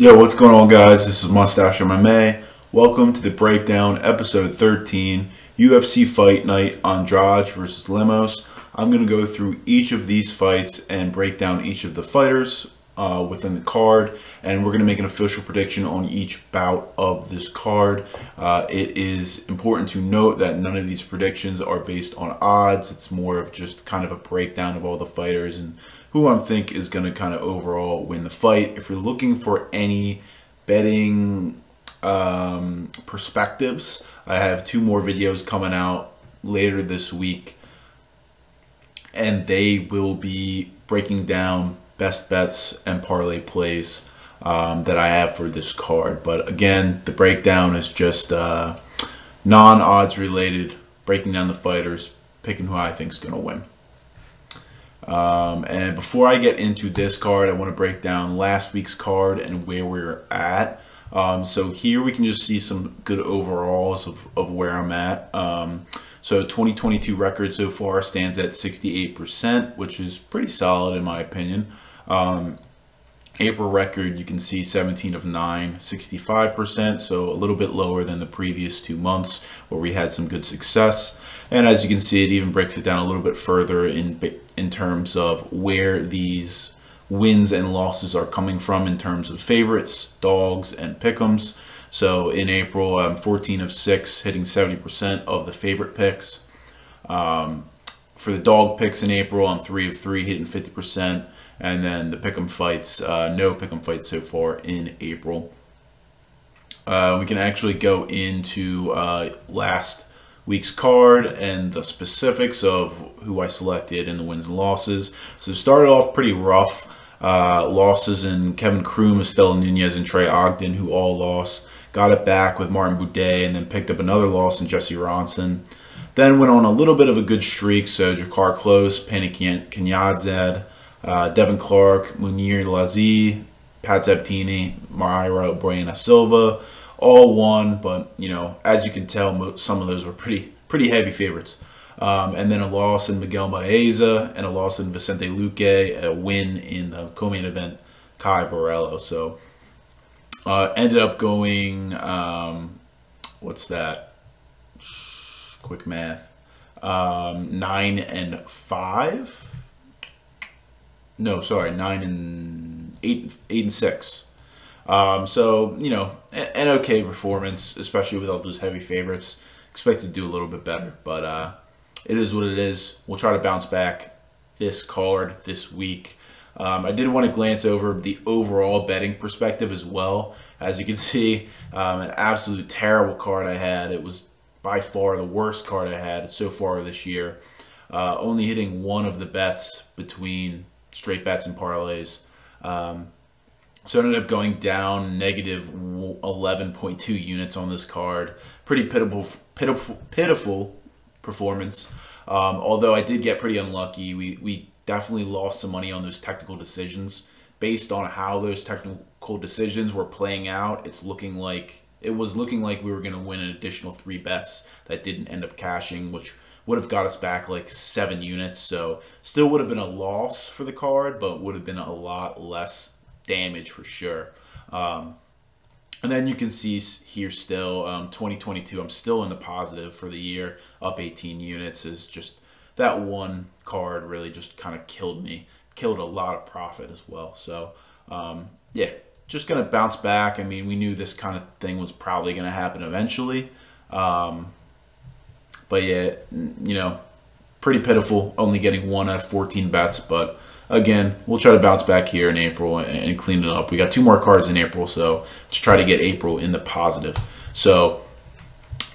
Yo, what's going on, guys? This is Mustache MMA. Welcome to the breakdown, episode 13, UFC Fight Night Andrade versus Lemos. I'm going to go through each of these fights and break down each of the fighters uh, within the card, and we're going to make an official prediction on each bout of this card. Uh, it is important to note that none of these predictions are based on odds. It's more of just kind of a breakdown of all the fighters and who I think is going to kind of overall win the fight. If you're looking for any betting um, perspectives, I have two more videos coming out later this week, and they will be breaking down best bets and parlay plays um, that I have for this card. But again, the breakdown is just uh, non odds related, breaking down the fighters, picking who I think is going to win. Um, and before I get into this card, I want to break down last week's card and where we're at. Um, so here we can just see some good overalls of, of where I'm at. Um, so 2022 record so far stands at 68%, which is pretty solid in my opinion. Um, April record, you can see 17 of 9, 65%, so a little bit lower than the previous two months where we had some good success. And as you can see, it even breaks it down a little bit further in, in terms of where these wins and losses are coming from in terms of favorites, dogs, and pick'ems. So in April, I'm 14 of 6, hitting 70% of the favorite picks. Um, for the dog picks in April, I'm 3 of 3, hitting 50%. And then the pick'em fights, uh, no pick'em fights so far in April. Uh, we can actually go into uh, last week's card and the specifics of who I selected and the wins and losses. So started off pretty rough. Uh, losses in Kevin Croom, Istela Nunes, and Trey Ogden, who all lost. Got it back with Martin Buday, and then picked up another loss in Jesse Ronson. Then went on a little bit of a good streak. So Jakar Close, Pannie Kianzad, uh, Devin Clark, Mounir Lazzez, Pat Sabatini, Mayra Bueno Silva, all won. But you know, as you can tell, some of those were pretty pretty heavy favorites. Um, and then a loss in Miguel Baeza and a loss in Vicente Luque, a win in the co-main event, Caio Borralho. So uh, ended up going, um, what's that? Quick math. Um, nine and five no, sorry, nine and eight, eight and six. Um, so you know, an okay performance, especially with all those heavy favorites. Expect to do a little bit better, but uh, it is what it is. We'll try to bounce back this card this week. Um, I did want to glance over the overall betting perspective as well. As you can see, um, an absolute terrible card I had. It was by far the worst card I had so far this year. Uh, only hitting one of the bets between straight bets and parlays. Um, so I ended up going down negative 11.2 units on this card. Pretty pitiful, pitiful, pitiful performance. Um, although I did get pretty unlucky. We, we definitely lost some money on those technical decisions. Based on how those technical decisions were playing out, it's looking like it was looking like we were going to win an additional three bets that didn't end up cashing, which would have got us back like seven units. So still would have been a loss for the card, but would have been a lot less damage for sure. Um, and then you can see here still, um, 2022, I'm still in the positive for the year, up 18 units is just that one card really just kind of killed me, killed a lot of profit as well. So um, yeah, just going to bounce back. I mean, we knew this kind of thing was probably going to happen eventually. Um, but yeah, you know, pretty pitiful, only getting one out of 14 bets. But again, we'll try to bounce back here in April and, clean it up. We got two more cards in April, so let's try to get April in the positive. So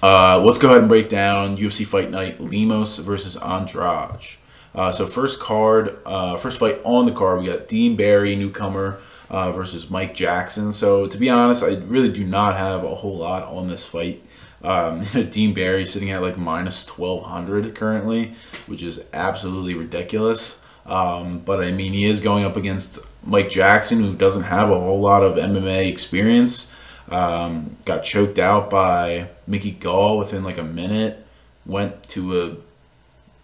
uh, let's go ahead and break down UFC Fight Night Lemos versus Andrade. Uh, so first card, uh, first fight on the card, we got Dean Barry, newcomer, uh, versus Mike Jackson. So to be honest, I really do not have a whole lot on this fight. Um, Dean Barry sitting at like minus 1200 currently, which is absolutely ridiculous. Um, but I mean, he is going up against Mike Jackson, who doesn't have a whole lot of MMA experience. Um, got choked out by Mickey Gall within like a minute. Went to a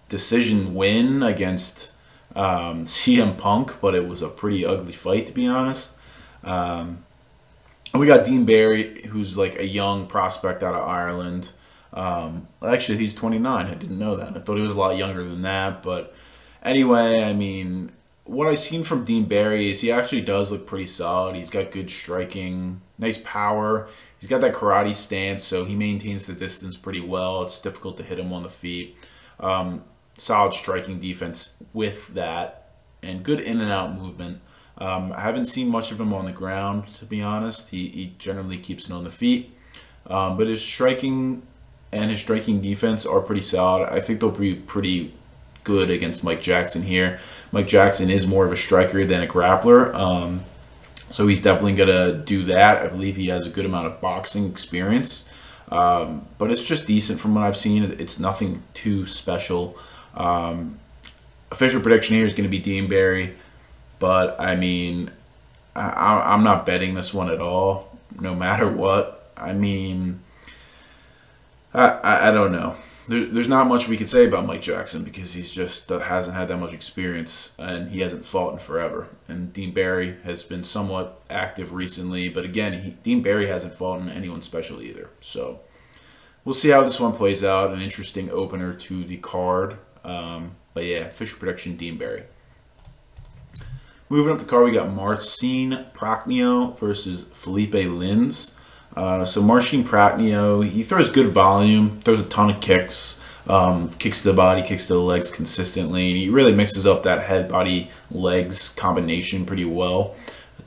decision win against um, CM Punk, but it was a pretty ugly fight to be honest. Um, And we got Dean Barry, who's like a young prospect out of Ireland. Um, actually, he's 29. I didn't know that. I thought he was a lot younger than that. But anyway, I mean, what I've seen from Dean Barry is he actually does look pretty solid. He's got good striking, nice power. He's got that karate stance, so he maintains the distance pretty well. It's difficult to hit him on the feet. Um, solid striking defense with that, and good in and out movement. Um, I haven't seen much of him on the ground, to be honest. He, he generally keeps it on the feet. Um, but his striking and his striking defense are pretty solid. I think they'll be pretty good against Mike Jackson here. Mike Jackson is more of a striker than a grappler. Um, so he's definitely going to do that. I believe he has a good amount of boxing experience. Um, but it's just decent from what I've seen. It's nothing too special. Um, official prediction here is going to be Dean Barry. But I mean, I, I'm not betting this one at all, no matter what. I mean, I, I, I don't know. There, there's not much we can say about Mike Jackson because he's just uh, hasn't had that much experience and he hasn't fought in forever. And Dean Barry has been somewhat active recently, but again, he, Dean Barry hasn't fought in anyone special either. So we'll see how this one plays out. An interesting opener to the card. Um, but yeah, official Production Dean Barry. Moving up the card, we got Marcin Prachnio versus Philipe Lins. Uh, so Marcin Prachnio, he throws good volume, throws a ton of kicks, um, kicks to the body, kicks to the legs consistently, and he really mixes up that head, body, legs combination pretty well.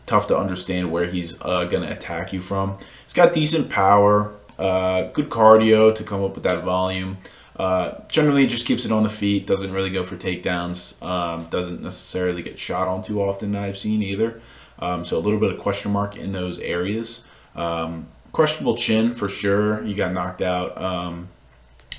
Tough to understand where he's uh, going to attack you from. He's got decent power, uh, good cardio to come up with that volume. Uh, generally just keeps it on the feet, doesn't really go for takedowns, um, doesn't necessarily get shot on too often that I've seen either. Um, so a little bit of question mark in those areas. Um, questionable chin for sure. He got knocked out um,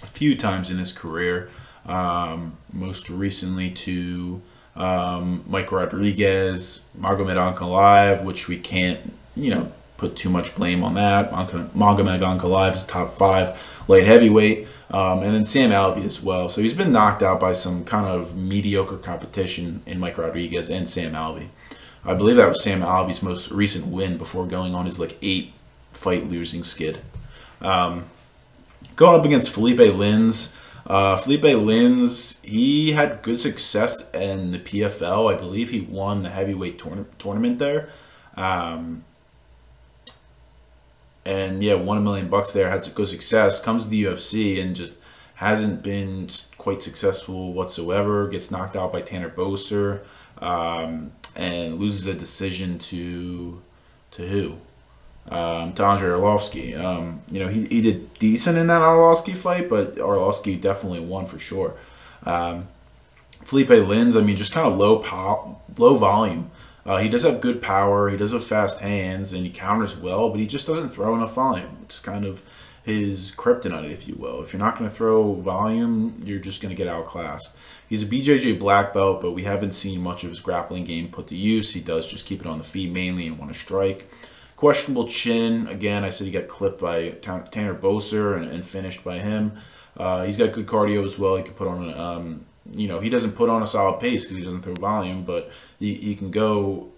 a few times in his career. Um, most recently to um, Mike Rodriguez, Magomed Ankalaev, which we can't, you know, put too much blame on that. Magomed Ankalaev is top five light heavyweight. Um, and then Sam Alvey as well. So he's been knocked out by some kind of mediocre competition in Mike Rodriguez and Sam Alvey. I believe that was Sam Alvey's most recent win before going on his like eight fight losing skid. Um, going up against Philipe Lins. Uh, Philipe Lins, he had good success in the PFL. I believe he won the heavyweight tourna- tournament there. Um, and yeah, won a million bucks there, had good success, comes to the UFC and just hasn't been quite successful whatsoever, gets knocked out by Tanner Boser, um, and loses a decision to to who? um, to Andrei Arlovsky. Um, you know, he, he did decent in that Arlovsky fight, but Arlovsky definitely won for sure. Um, Philipe Lins, I mean, just kind of low pow- low volume. Uh, he does have good power. He does have fast hands, and he counters well, but he just doesn't throw enough volume. It's kind of his kryptonite, if you will. If you're not going to throw volume, you're just going to get outclassed. He's a BJJ black belt, but we haven't seen much of his grappling game put to use. He does just keep it on the feet mainly and want to strike. Questionable chin. Again, I said he got clipped by Tanner Boser and, and finished by him. Uh, he's got good cardio as well. He can put on, um, you know, he doesn't put on a solid pace because he doesn't throw volume, but he, he can go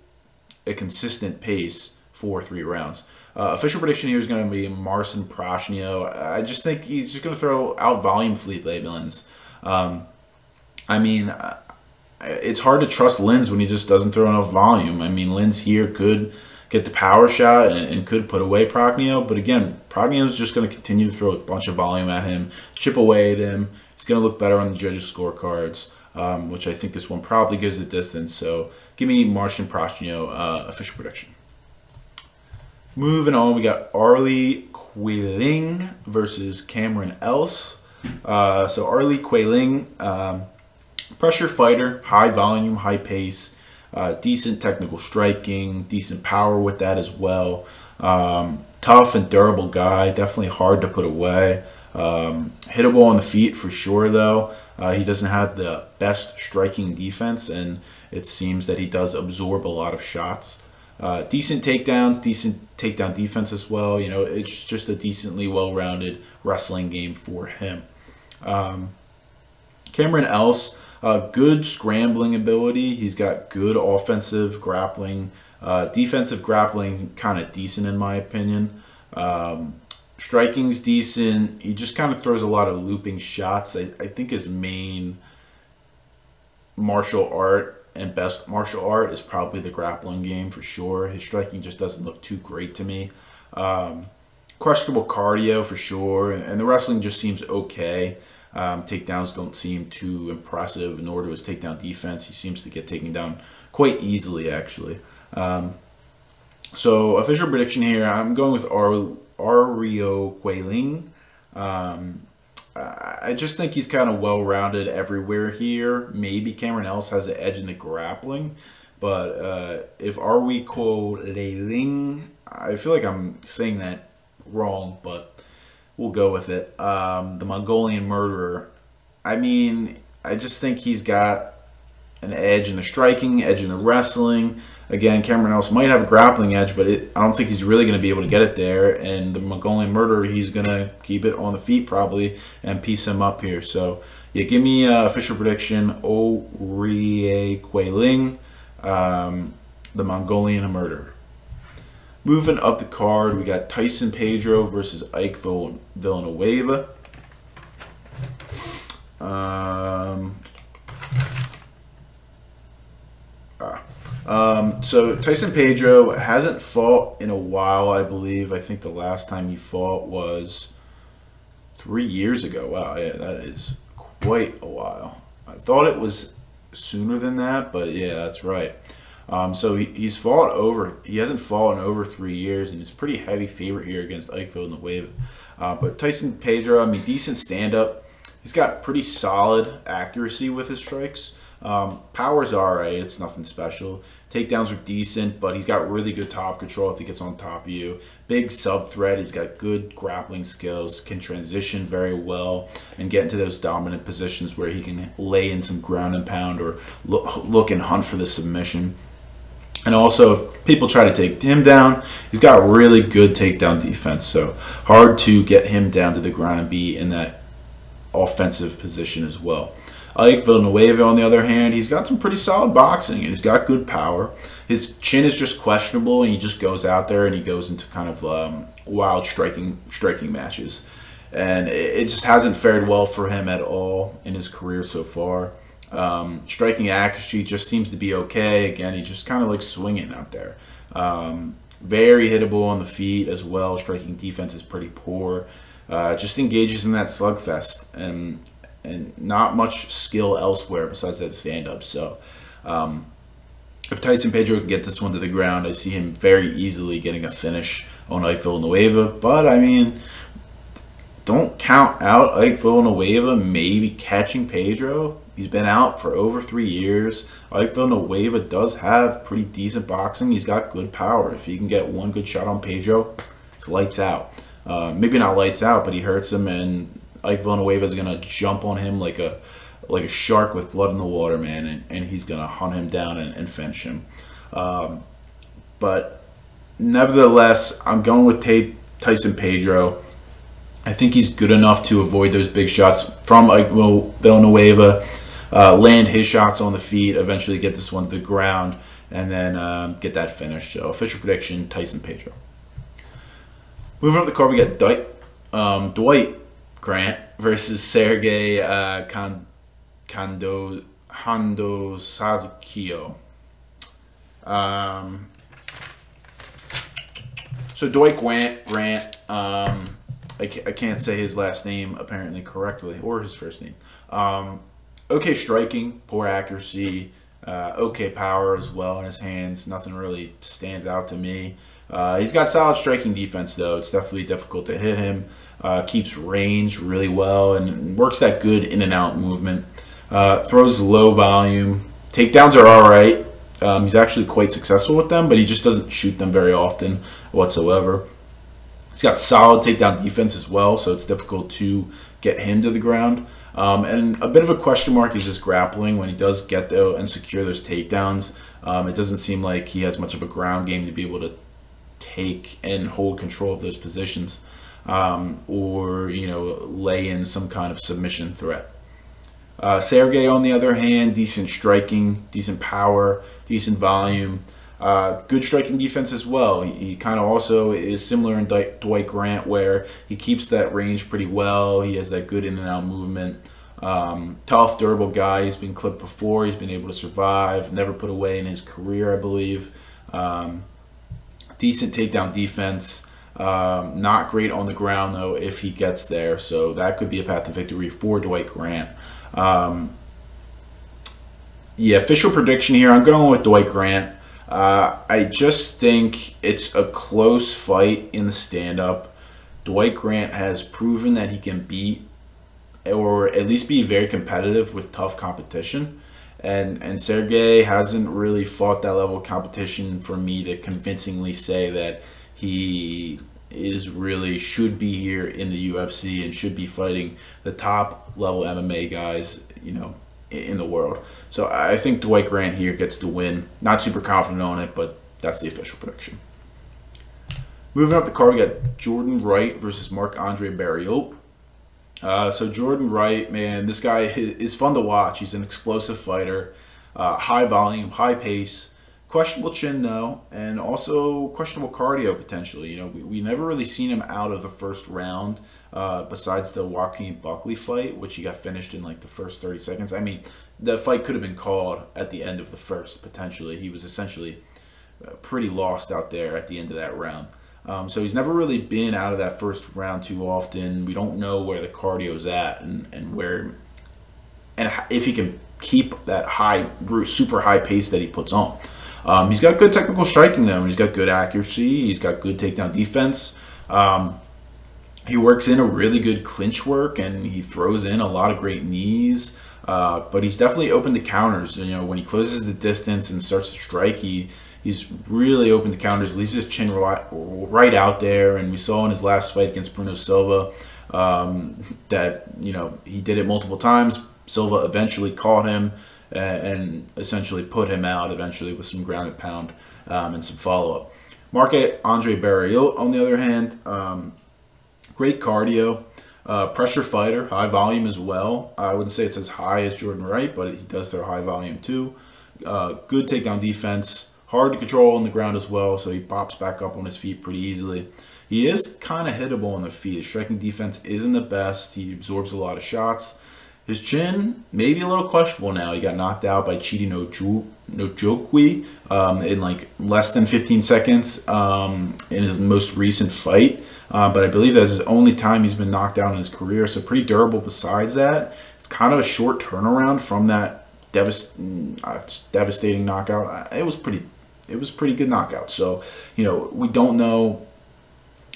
a consistent pace for three rounds. Uh, official prediction here is going to be Marcin Prachnio. I just think he's just going to throw out volume Philipe Lins. Um, I mean, it's hard to trust Lins when he just doesn't throw enough volume. I mean, Lins here could get the power shot and, and could put away Prachnio. But again, Prachnio is just going to continue to throw a bunch of volume at him, chip away at him. He's going to look better on the judges' scorecards, um, which I think this one probably gives the distance. So give me Marcin Prachnio uh, official prediction. Moving on, we got Arlie Quayling versus Cameron Else. Uh, so Arlie Quayling, um, pressure fighter, high volume, high pace. Uh, decent technical striking, decent power with that as well. Um, tough and durable guy, definitely hard to put away. Um, hittable on the feet for sure, though. Uh, he doesn't have the best striking defense, and it seems that he does absorb a lot of shots. Uh, decent takedowns, decent takedown defense as well. You know, it's just a decently well-rounded wrestling game for him. Um, Cameron Else, Uh, good scrambling ability. He's got good offensive grappling. Uh, defensive grappling, kind of decent in my opinion. Um, striking's decent. He just kind of throws a lot of looping shots. I, I think his main martial art and best martial art is probably the grappling game for sure. His striking just doesn't look too great to me. Um, questionable cardio for sure, and the wrestling just seems okay. Um, takedowns don't seem too impressive, nor do his takedown defense. He seems to get taken down quite easily, actually. Um, so, official prediction here I'm going with Ar- Ario Quayling. Um, I just think he's kind of well rounded everywhere here. Maybe Cameron Ellis has an edge in the grappling, but uh, if Arwi Leiling, I feel like I'm saying that wrong, but we'll go with it. Um, the Mongolian murderer. I mean, I just think he's got an edge in the striking, edge in the wrestling. Again, Cameron Ellis might have a grappling edge, but it, I don't think he's really going to be able to get it there. And the Mongolian Murderer, he's going to keep it on the feet probably and piece him up here. So, yeah, give me a official prediction. Orie Ling, um, the Mongolian Murderer. Moving up the card, we got Tyson Pedro versus Ike Villanueva. Um, ah. Um, so Tyson Pedro hasn't fought in a while, I believe. I think the last time he fought was three years ago. Wow, yeah, that is quite a while. I thought it was sooner than that, but yeah, that's right. Um, so he, he's fought over. He hasn't fought in over three years, and he's pretty heavy favorite here against Ike Villanueva. Uh, but Tyson Pedro, I mean, decent stand up. He's got pretty solid accuracy with his strikes. Um, power's all right. It's nothing special. Takedowns are decent, but he's got really good top control if he gets on top of you. Big sub threat. He's got good grappling skills, can transition very well, and get into those dominant positions where he can lay in some ground and pound or look, look and hunt for the submission. And also, if people try to take him down, he's got really good takedown defense. So hard to get him down to the ground and be in that offensive position as well. Ike Villanueva, on the other hand, he's got some pretty solid boxing and he's got good power. His chin is just questionable, and he just goes out there and he goes into kind of um, wild striking striking matches, and it, just hasn't fared well for him at all in his career so far. Um, striking accuracy just seems to be okay. Again, he just kind of like swinging out there. Um, very hittable on the feet as well. Striking defense is pretty poor. Uh, just engages in that slugfest, and and not much skill elsewhere besides that stand up. So, um, if Tyson Pedro can get this one to the ground, I see him very easily getting a finish on Ike Nueva. But I mean, don't count out Ike Villanueva maybe catching Pedro. He's been out for over three years. Ike Villanueva does have pretty decent boxing. He's got good power. If he can get one good shot on Pedro, it's lights out. Uh, maybe not lights out, but he hurts him, and Ike Villanueva is gonna jump on him like a like a shark with blood in the water, man, and, and he's gonna hunt him down and, and finish him. Um, but nevertheless, I'm going with Tyson Pedro. I think he's good enough to avoid those big shots from Ike Villanueva, uh, land his shots on the feet, eventually get this one to the ground, and then um, get that finish. So official prediction: Tyson Pedro. Moving up the card, we got Dwight, um, Dwight Grant versus Sergey uh, Sazkio. Um, so Dwight Grant, Grant um, I, can't say his last name apparently correctly or his first name. Um, okay striking, poor accuracy, uh, okay power as well in his hands. Nothing really stands out to me. Uh, he's got solid striking defense though. It's definitely difficult to hit him uh, keeps range really well, and works that good in and out movement. Uh, throws low volume. Takedowns are all right. Um, he's actually quite successful with them, but he just doesn't shoot them very often whatsoever. He's got solid takedown defense as well, so it's difficult to get him to the ground. Um, and a bit of a question mark is just grappling when he does get there and secure those takedowns. Um, it doesn't seem like he has much of a ground game to be able to take and hold control of those positions um, or you know lay in some kind of submission threat. Uh, Sergey, on the other hand, decent striking, decent power, decent volume. Uh, good striking defense as well. He, he kind of also is similar in Di- Dwight Grant, where he keeps that range pretty well. He has that good in and out movement. Um, tough, durable guy. He's been clipped before. He's been able to survive. Never put away in his career, I believe. Um, decent takedown defense. Um, not great on the ground though if he gets there. So that could be a path to victory for Dwight Grant. Um, yeah, official prediction here. I'm going with Dwight Grant. Uh, I just think it's a close fight in the stand up. Dwight Grant has proven that he can beat or at least be very competitive with tough competition. And and Sergey hasn't really fought that level of competition for me to convincingly say that he is really should be here in the UFC and should be fighting the top level MMA guys, you know, in the world. So I think Dwight Grant here gets the win. Not super confident on it, but that's the official prediction. Moving up the card, we got Jordan Wright versus Marc Andre Barriault. Uh, so Jordan Wright, man, this guy is fun to watch. He's an explosive fighter, uh, high volume, high pace, questionable chin though, and also questionable cardio potentially. You know, we, we never really seen him out of the first round, uh, besides the Joaquin Buckley fight, which he got finished in like the first 30 seconds. I mean, the fight could have been called at the end of the first potentially. He was essentially uh, pretty lost out there at the end of that round. Um, so he's never really been out of that first round too often. We don't know where the cardio's at and, and where and if he can keep that high, super high pace that he puts on. Um, he's got good technical striking though, and he's got good accuracy. He's got good takedown defense. Um, he works in a really good clinch work, and he throws in a lot of great knees. Uh, but he's definitely open to counters. You know, when he closes the distance and starts to strike, he He's really open to counters, leaves his chin right, right out there. And we saw in his last fight against Bruno Silva um, that, you know, he did it multiple times. Silva eventually caught him and, and essentially put him out eventually with some ground and pound um, and some follow up. Marc Andre Barriault, on the other hand, um, great cardio. Uh, pressure fighter, high volume as well. I wouldn't say it's as high as Jordan Wright, but he does throw high volume too. Uh, good takedown defense hard to control on the ground as well, so he pops back up on his feet pretty easily. He is kind of hittable on the feet. His striking defense isn't the best. He absorbs a lot of shots. His chin, maybe a little questionable now. He got knocked out by Chidi Njokuani um, in like less than 15 seconds um, in his most recent fight. Uh, but I believe that's his only time he's been knocked out in his career. So pretty durable besides that. It's kind of a short turnaround from that devast- uh, devastating knockout. It was pretty it was pretty good knockout. So, you know, we don't know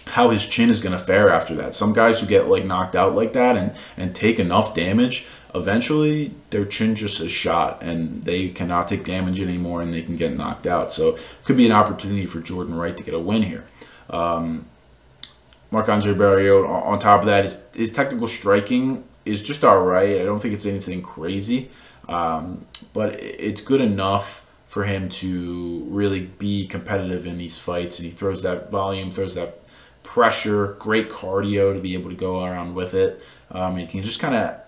how his chin is going to fare after that. Some guys who get like knocked out like that and and take enough damage, eventually their chin just is shot and they cannot take damage anymore and they can get knocked out. So, could be an opportunity for Jordan Wright to get a win here. Um, Marc Andre Barriault, on top of that, his, his technical striking is just all right. I don't think it's anything crazy, um, but it's good enough for him to really be competitive in these fights. And he throws that volume, throws that pressure, great cardio to be able to go around with it. Um, he can just kind of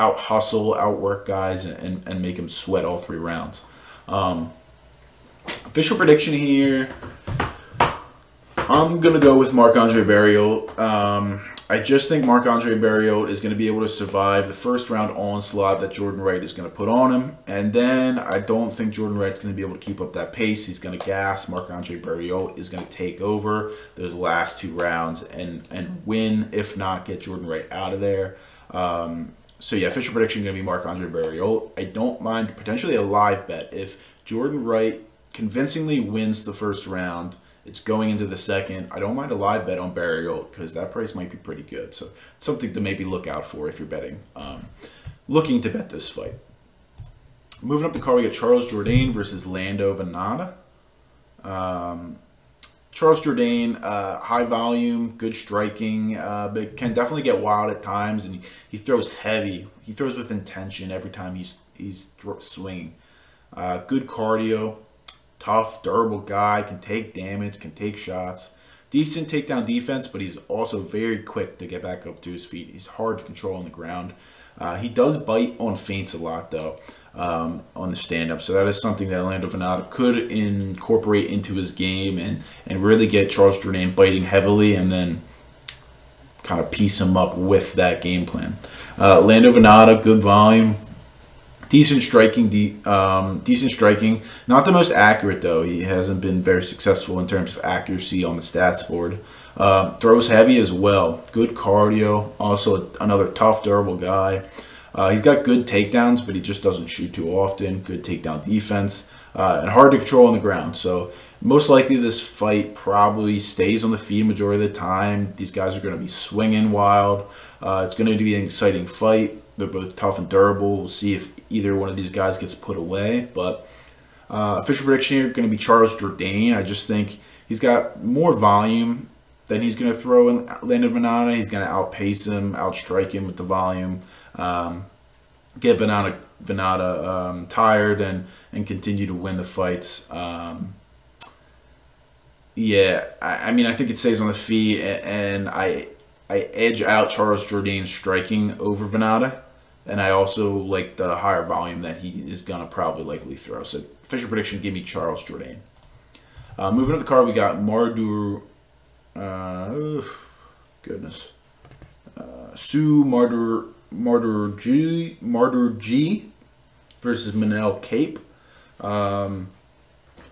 out hustle, outwork guys, and, and make them sweat all three rounds. Um, official prediction here. I'm gonna go with Marc Andre Barriault. Um, I just think Marc Andre Barriault is going to be able to survive the first round onslaught that Jordan Wright is going to put on him. And then I don't think Jordan Wright's going to be able to keep up that pace. He's going to gas. Marc Andre Barriault is going to take over those last two rounds and, and win, if not get Jordan Wright out of there. Um, so yeah, official prediction going to be Marc Andre Barriault. I don't mind potentially a live bet if Jordan Wright convincingly wins the first round – it's going into the second. I don't mind a live bet on Barriault because that price might be pretty good. So something to maybe look out for if you're betting, um, looking to bet this fight. Moving up the card, we got Charles Jourdain versus Lando Vannata. Um, Charles Jourdain, uh, high volume, good striking, uh, but can definitely get wild at times, and he, he throws heavy. He throws with intention every time he's he's swinging. Uh, good cardio, tough, durable guy, can take damage, can take shots. Decent takedown defense, but he's also very quick to get back up to his feet. He's hard to control on the ground. Uh, he does bite on feints a lot, though, um, on the stand up. So that is something that Lando Vannata could incorporate into his game and, and really get Charles Jourdain biting heavily and then kind of piece him up with that game plan. Uh, Lando Vannata, good volume, decent striking, de- um, decent striking. Not the most accurate though. He hasn't been very successful in terms of accuracy on the stats board. Uh, throws heavy as well. Good cardio. Also another tough, durable guy. Uh, he's got good takedowns, but he just doesn't shoot too often. Good takedown defense uh, and hard to control on the ground. So most likely this fight probably stays on the feet majority of the time. These guys are going to be swinging wild. Uh, it's going to be an exciting fight. They're both tough and durable. We'll see if either one of these guys gets put away. But uh, official prediction here going to be Charles Jourdain. I just think he's got more volume than he's going to throw in Lando Vannata. He's going to outpace him, outstrike him with the volume, um, get Vannata, Vannata um, tired, and and continue to win the fights. Um, yeah, I, I, mean, I think it stays on the feet, and I I edge out Charles Jourdain striking over Vannata, and I also like the higher volume that he is gonna probably likely throw. So official prediction, give me Charles Jourdain. Uh, moving up the card, we got Mardur uh, goodness. Uh, Sue Martyr Martyr G Martyr G versus Manel Kape. Um,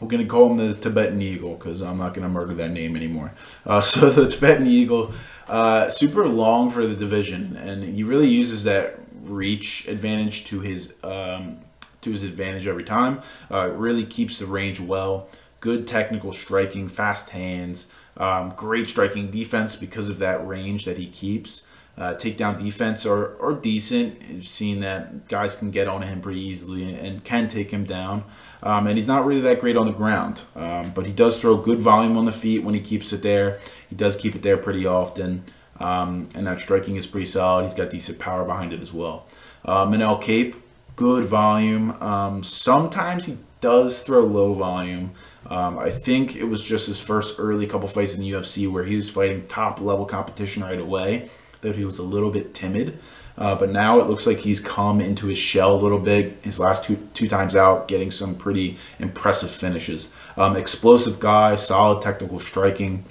we're gonna call him the Tibetan Eagle because I'm not gonna murder that name anymore. Uh, so the Tibetan Eagle, uh, super long for the division, and he really uses that reach advantage to his um, to his advantage every time. Uh, really keeps the range well. Good technical striking, fast hands. Um, great striking defense because of that range that he keeps. Uh, takedown defense are, are decent. Seen that guys can get on him pretty easily and can take him down. Um, and he's not really that great on the ground, um, but he does throw good volume on the feet when he keeps it there. He does keep it there pretty often, um, and that striking is pretty solid. He's got decent power behind it as well. Manel Kape, good volume. Um, sometimes he does throw low volume. Um, I think it was just his first early couple fights in the UFC where he was fighting top level competition right away that he was a little bit timid. Uh, but now it looks like he's come into his shell a little bit. His last two two times out, getting some pretty impressive finishes. Um, explosive guy, solid technical striking,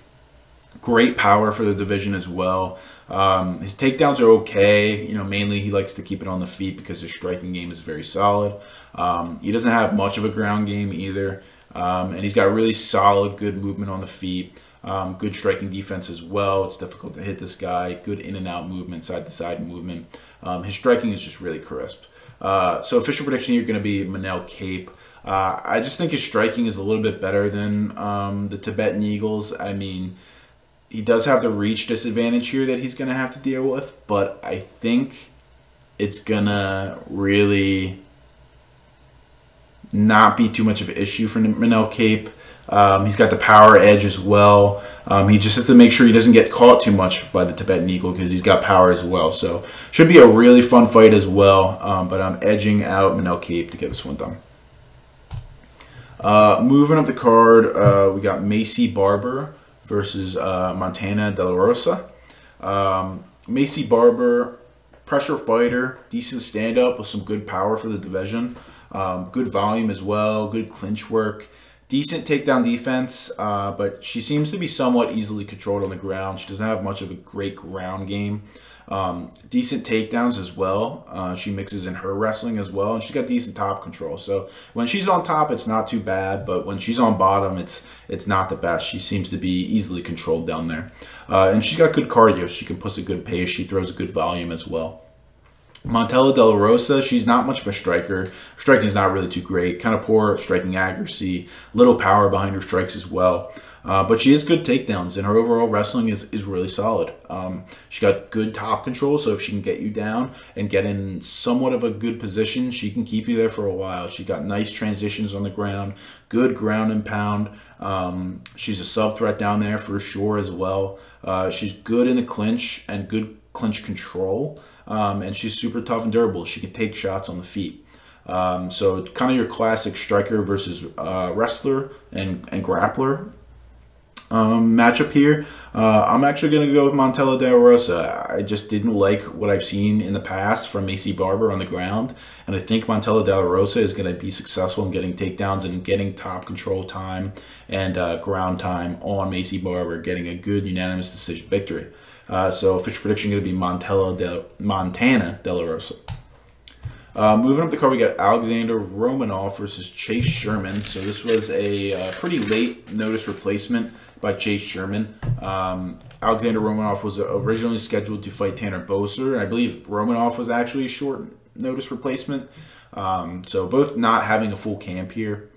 great power for the division as well. Um, his takedowns are okay. You know, mainly he likes to keep it on the feet because his striking game is very solid. Um, he doesn't have much of a ground game either. Um, and he's got really solid, good movement on the feet. Um, good striking defense as well. It's difficult to hit this guy. Good in and out movement, side to side movement. Um, his striking is just really crisp. Uh, so official prediction you're going to be Manel Kape. Uh, I just think his striking is a little bit better than um, the Tibetan Eagles. I mean, he does have the reach disadvantage here that he's going to have to deal with, but I think it's going to really not be too much of an issue for Manel Kape. Um, he's got the power edge as well. Um, he just has to make sure he doesn't get caught too much by the Tibetan Eagle because he's got power as well. So should be a really fun fight as well. Um, but I'm edging out Manel Kape to get this one done. Uh, moving up the card, uh, we got Maycee Barber versus uh, Montana De La Rosa. Um, Maycee Barber, pressure fighter, decent stand up with some good power for the division. Um, good volume as well, good clinch work, decent takedown defense, uh, but she seems to be somewhat easily controlled on the ground. She doesn't have much of a great ground game. Um, decent takedowns as well. Uh, she mixes in her wrestling as well, and she's got decent top control. So when she's on top, it's not too bad, but when she's on bottom, it's it's not the best. She seems to be easily controlled down there, uh, and she's got good cardio. She can push a good pace. She throws a good volume as well. Montella De La Rosa, she's not much of a striker. Striking is not really too great. Kind of poor striking accuracy, little power behind her strikes as well. Uh, but she has good takedowns, and her overall wrestling is, is really solid. Um, she got good top control, so if she can get you down and get in somewhat of a good position, she can keep you there for a while. She got nice transitions on the ground, good ground and pound. Um, she's a sub threat down there for sure as well. Uh, she's good in the clinch and good clinch control. Um, and she's super tough and durable. She can take shots on the feet. Um, so kind of your classic striker versus uh, wrestler and, and grappler. um, matchup here. Uh, I'm actually going to go with Montella De Rosa. I just didn't like what I've seen in the past from Maycee Barber on the ground, and I think Montella De Rosa is going to be successful in getting takedowns and getting top control time and uh, ground time on Maycee Barber, getting a good unanimous decision victory. Uh, so official prediction going to be Montella De, Montana De La Rosa. Uh, moving up the card, we got Alexander Romanov versus Chase Sherman. So this was a uh, pretty late notice replacement by Chase Sherman. Um, Alexander Romanov was originally scheduled to fight Tanner Boser. I believe Romanov was actually a short notice replacement. Um, so both not having a full camp here.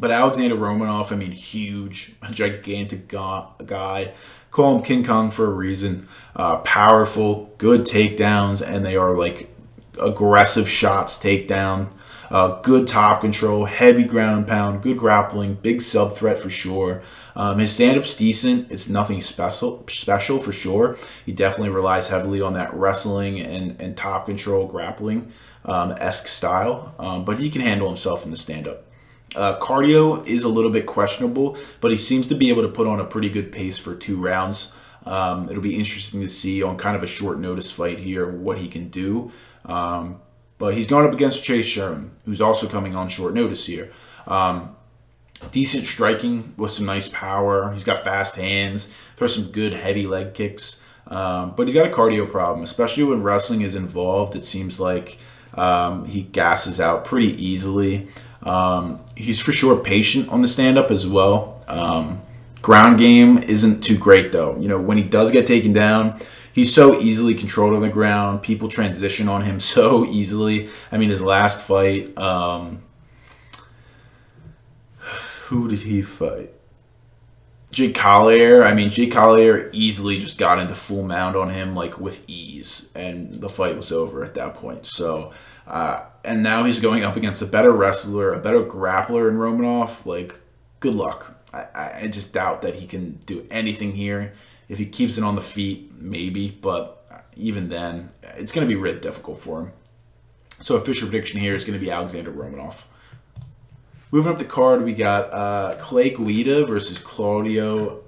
But Alexander Romanov, I mean, huge, gigantic guy. Call him King Kong for a reason. Uh, powerful, good takedowns, and they are like aggressive shots, takedown, uh, good top control, heavy ground and pound, good grappling, big sub threat for sure. Um, his stand up's decent. It's nothing special, special for sure. He definitely relies heavily on that wrestling and, and top control grappling um, esque style, um, but he can handle himself in the stand up. Uh, cardio is a little bit questionable, but he seems to be able to put on a pretty good pace for two rounds. Um, it'll be interesting to see on kind of a short notice fight here what he can do. Um, but he's going up against Chase Sherman, who's also coming on short notice here. Um, decent striking with some nice power. He's got fast hands, throws some good heavy leg kicks. Um, but he's got a cardio problem, especially when wrestling is involved. It seems like um, he gasses out pretty easily. Um, he's for sure patient on the stand up as well. Um, ground game isn't too great though. You know, when he does get taken down, he's so easily controlled on the ground. People transition on him so easily. I mean, his last fight, um, who did he fight? Jake Collier. I mean, Jake Collier easily just got into full mount on him like with ease, and the fight was over at that point. So, uh, and now he's going up against a better wrestler, a better grappler in Romanov. Like, good luck. I, I just doubt that he can do anything here. If he keeps it on the feet, maybe, but even then, it's going to be really difficult for him. So official prediction here is going to be Alexander Romanov. Moving up the card, we got uh, Clay Guida versus Claudio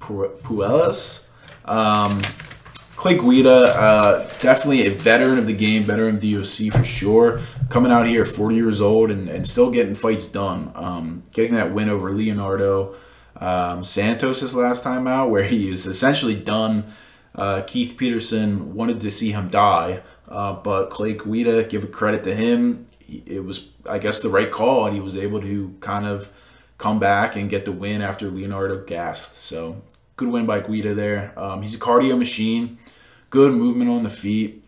Puelles. Um, Clay Guida, uh, definitely a veteran of the game, veteran of UFC for sure. Coming out here, 40 years old, and, and still getting fights done. Um, getting that win over Leonardo um, Santos his last time out, where he is essentially done. Uh, Keith Peterson wanted to see him die, uh, but Clay Guida, give credit to him, it was, I guess, the right call, and he was able to kind of come back and get the win after Leonardo gassed. So good win by Guida there. Um, he's a cardio machine, good movement on the feet,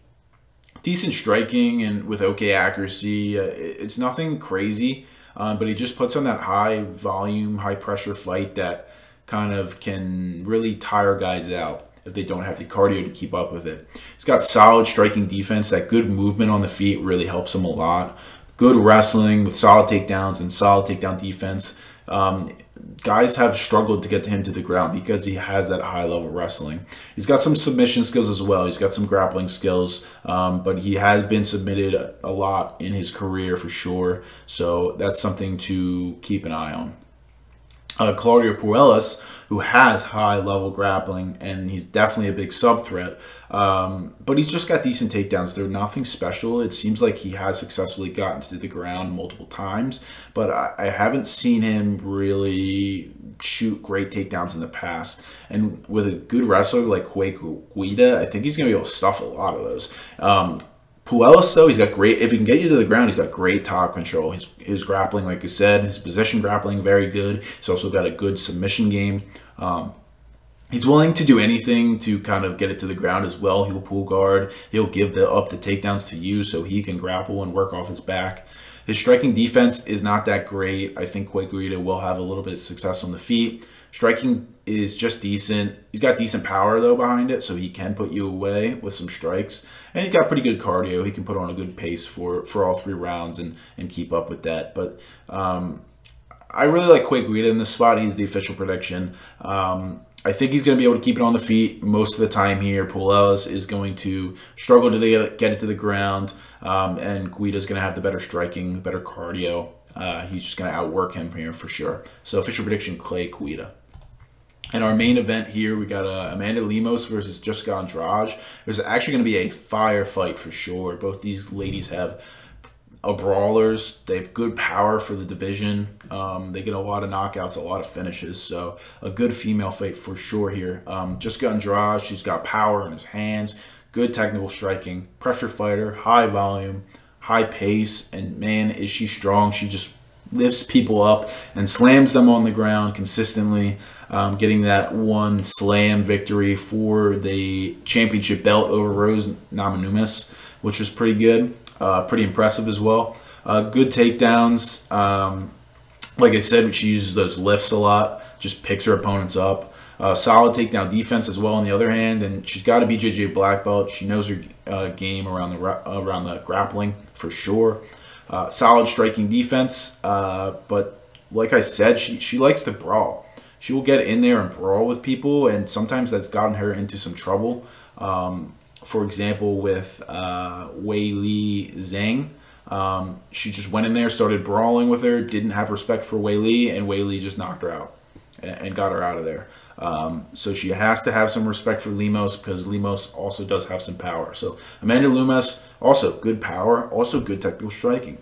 decent striking, and with okay accuracy. Uh, it's nothing crazy, um, but he just puts on that high volume, high pressure fight that kind of can really tire guys out if they don't have the cardio to keep up with it. He's got solid striking defense. That good movement on the feet really helps him a lot. Good wrestling with solid takedowns and solid takedown defense. Um, guys have struggled to get him to the ground because he has that high level wrestling. He's got some submission skills as well. He's got some grappling skills, um, but he has been submitted a lot in his career for sure. So that's something to keep an eye on. Uh, Claudio Puelles, who has high level grappling and he's definitely a big sub threat. Um, but he's just got decent takedowns. They're nothing special. It seems like he has successfully gotten to the ground multiple times, but I, I haven't seen him really shoot great takedowns in the past. And with a good wrestler like Clay Guida, I think he's going to be able to stuff a lot of those. Um, Though, he's got great. If he can get you to the ground, he's got great top control. His his grappling, like you said, his position grappling very good. He's also got a good submission game. Um, he's willing to do anything to kind of get it to the ground as well. He'll pull guard. He'll give the up the takedowns to you so he can grapple and work off his back. His striking defense is not that great. I think Clay will have a little bit of success on the feet. Striking is just decent. He's got decent power though behind it, so he can put you away with some strikes. And he's got pretty good cardio. He can put on a good pace for for all three rounds and and keep up with that. But um, I really like Clay Guida in this spot. He's the official prediction. Um, I think he's going to be able to keep it on the feet most of the time here. Puelles is going to struggle to get it to the ground, um, and Guida's going to have the better striking, better cardio. Uh, he's just going to outwork him here for sure. So official prediction, Clay Guida. And our main event here, we got uh, Amanda Lemos versus Jessica Andrade. There's actually going to be a fire fight for sure. Both these ladies have a brawlers. They have good power for the division. Um, they get a lot of knockouts, a lot of finishes. So a good female fight for sure here. Um, Jessica Andrade, she's got power in his hands, good technical striking, pressure fighter, high volume, high pace, and man, is she strong. She just lifts people up and slams them on the ground consistently, um, getting that one slam victory for the championship belt over Rose Namajunas, which was pretty good, uh, pretty impressive as well. Uh, good takedowns. Um, like I said, she uses those lifts a lot, just picks her opponents up. Uh, solid takedown defense as well. On the other hand, and she's got to be JJ black belt. She knows her uh, game around the around the grappling for sure. Uh, solid striking defense, uh, but like I said, she she likes to brawl. She will get in there and brawl with people, and sometimes that's gotten her into some trouble. Um, for example, with uh, Weili Zhang. Um, she just went in there, started brawling with her, didn't have respect for Weili, and Weili just knocked her out and got her out of there. Um, so she has to have some respect for Lemos because Lemos also does have some power. So Amanda Lemos, also good power, also good technical striking.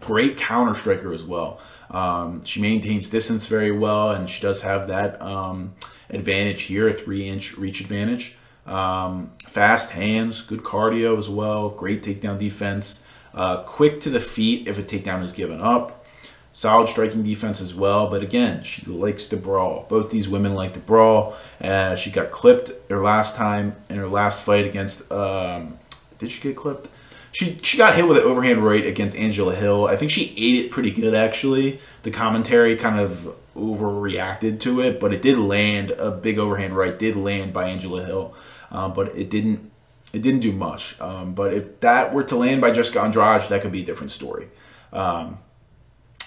Great counter striker as well. Um, she maintains distance very well, and she does have that um, advantage here, a three-inch reach advantage. Um, fast hands, good cardio as well, great takedown defense. Uh, quick to the feet if a takedown is given up. Solid striking defense as well, but again, she likes to brawl. Both these women like to brawl. Uh, she got clipped her last time in her last fight against. Um, did she get clipped? She she got hit with an overhand right against Angela Hill. I think she ate it pretty good actually. The commentary kind of overreacted to it, but it did land a big overhand right. Did land by Angela Hill, um, but it didn't it didn't do much. Um, but if that were to land by Jessica Andrade, that could be a different story. Um,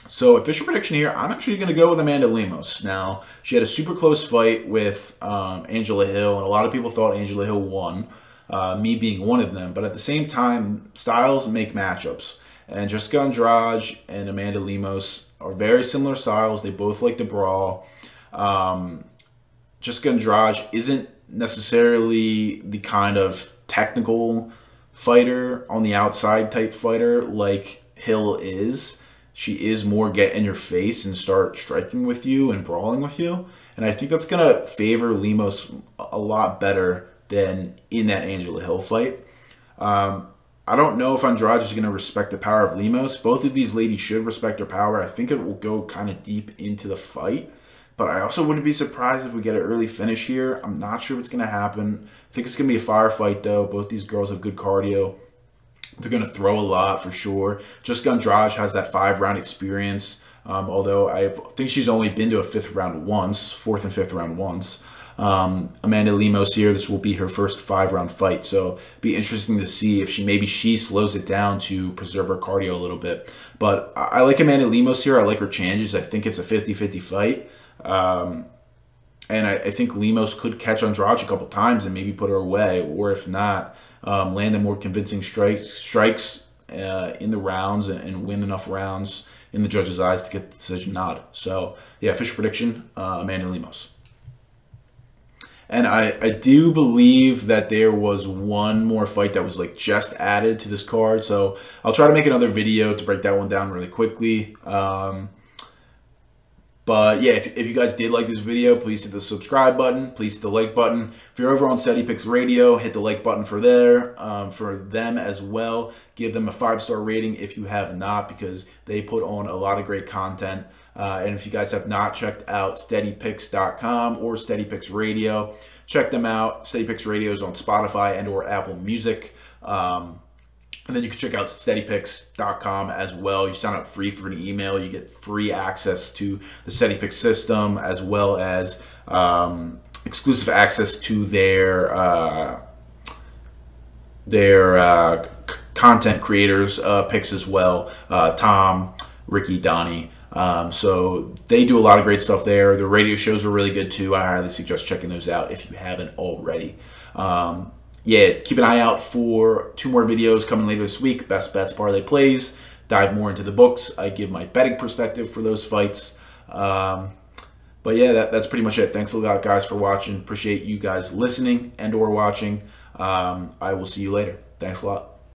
so official prediction here, I'm actually going to go with Amanda Lemos. Now, she had a super close fight with um, Angela Hill, and a lot of people thought Angela Hill won, uh, me being one of them. But at the same time, styles make matchups. And Jessica Andrade and Amanda Lemos are very similar styles. They both like to brawl. Um, Jessica Andrade isn't necessarily the kind of technical fighter on the outside type fighter like Hill is she is more get in your face and start striking with you and brawling with you. And I think that's going to favor Lemos a lot better than in that Angela Hill fight. Um, I don't know if Andrade is going to respect the power of Lemos. Both of these ladies should respect her power. I think it will go kind of deep into the fight. But I also wouldn't be surprised if we get an early finish here. I'm not sure what's going to happen. I think it's going to be a firefight, though. Both these girls have good cardio. They're going to throw a lot for sure. Just Andrade has that five round experience. Um, although I think she's only been to a fifth round once, fourth and fifth round once. Um, Amanda Lemos here, this will be her first five round fight. So be interesting to see if she maybe she slows it down to preserve her cardio a little bit. But I, I like Amanda Lemos here. I like her changes. I think it's a 50 50 fight. Um, and I, I, think Lemos could catch Andrade a couple times and maybe put her away, or if not, um, land the more convincing strikes strikes uh, in the rounds and, and, win enough rounds in the judge's eyes to get the decision nod. So yeah, official prediction: uh, Amanda Lemos. And I, I do believe that there was one more fight that was like just added to this card. So I'll try to make another video to break that one down really quickly. Um, but yeah, if, if you guys did like this video, please hit the subscribe button. Please hit the like button. If you're over on Steady Picks Radio, hit the like button for there, um, for them as well. Give them a five-star rating if you have not, because they put on a lot of great content. Uh, and if you guys have not checked out SteadyPicks.com or Steady Picks Radio, check them out. Steady Picks Radio is on Spotify and or Apple Music. Um, and then you can check out steadypicks.com as well. You sign up free for an email. You get free access to the SteadyPicks system as well as um, exclusive access to their uh, their uh, c- content creators uh, picks as well. Uh, Tom, Ricky, Donnie. Um, so they do a lot of great stuff there. The radio shows are really good too. I highly suggest checking those out if you haven't already. Um, yeah, keep an eye out for two more videos coming later this week. Best bets, parlay plays. Dive more into the books. I give my betting perspective for those fights. Um, but yeah, that, that's pretty much it. Thanks a lot, guys, for watching. Appreciate you guys listening and or watching. Um, I will see you later. Thanks a lot.